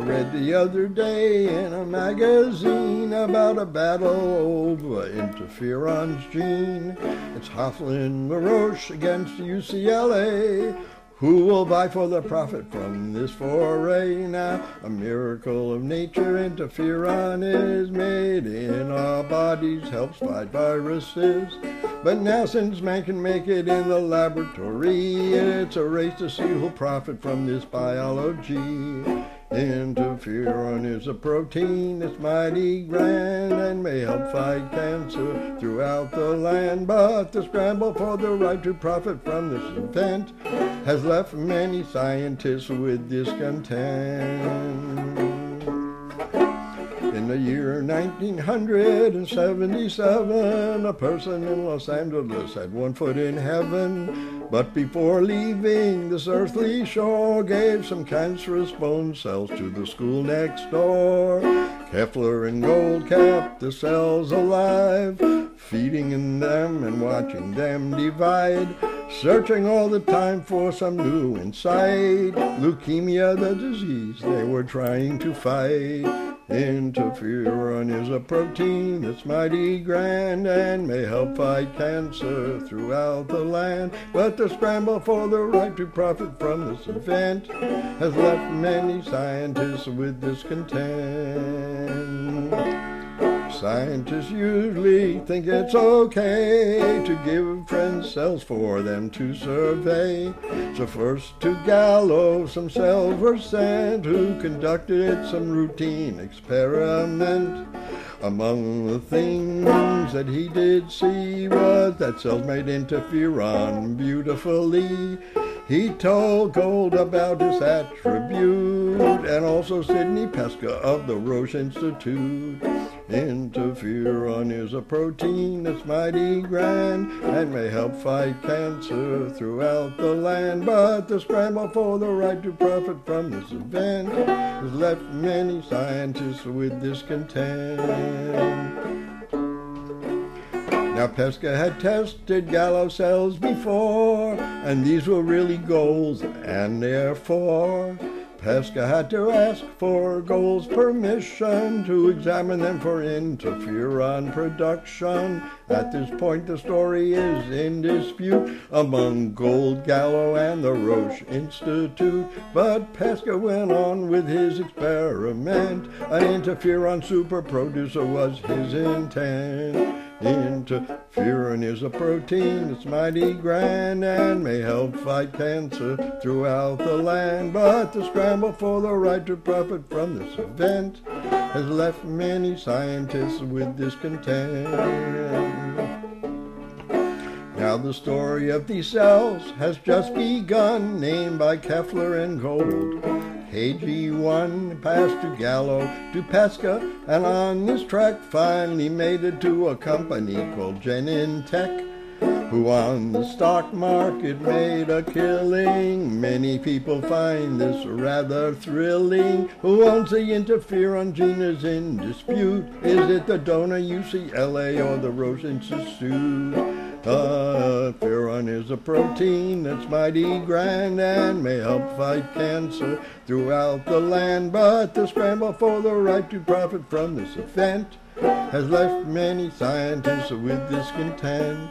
the other day in a magazine about a battle over interferon's gene. It's Hoffmann-La Roche against UCLA. Who will buy for the profit from this foray? Now, a miracle of nature, interferon is made in our bodies, helps fight viruses. But now, since man can make it in the laboratory, it's a race to see who'll profit from this biology. Interferon is a protein that's mighty grand and may help fight cancer throughout the land. But the scramble for the right to profit from this event has left many scientists with discontent. Year 1977, a person in Los Angeles had one foot in heaven, but before leaving this earthly shore, gave some cancerous bone cells to the school next door. Koeffler and Golde kept the cells alive, feeding in them and watching them divide, searching all the time for some new insight. Leukemia, the disease they were trying to fight. Interferon is a protein that's mighty grand and may help fight cancer throughout the land. But the scramble for the right to profit from this event has left many scientists with discontent. Scientists usually think it's okay to give friends cells for them to survey. So first to Gallo some cells were sent who conducted some routine experiment. Among the things that he did see was that cells made interferon beautifully. He told Golde about his attribute and also Sidney Pestka of the Roche Institute. Interferon is a protein that's mighty grand and may help fight cancer throughout the land. But the scramble for the right to profit from this event has left many scientists with discontent. Now Pestka had tested Gallo cells before, and these were really Golde's, and therefore Pestka had to ask for Golde's permission to examine them for interferon production. At this point, the story is in dispute among Golde, Gallo, and the Roche Institute. But Pestka went on with his experiment. An interferon super producer was his intent. Interferon is a protein that's mighty grand and may help fight cancer throughout the land. But the scramble for the right to profit from this event has left many scientists with discontent. Now the story of these cells has just begun, named by Koeffler and Golde. KG1 passed to Gallo to Pestka, and on this track finally made it to a company called Genentech, who on the stock market made a killing. Many people find this rather thrilling. Who owns the interferon gene is in dispute. Is it the donor UCLA or the Roche Institute? Interferon is a protein that's mighty grand and may help fight cancer throughout the land. But the scramble for the right to profit from this event has left many scientists with discontent.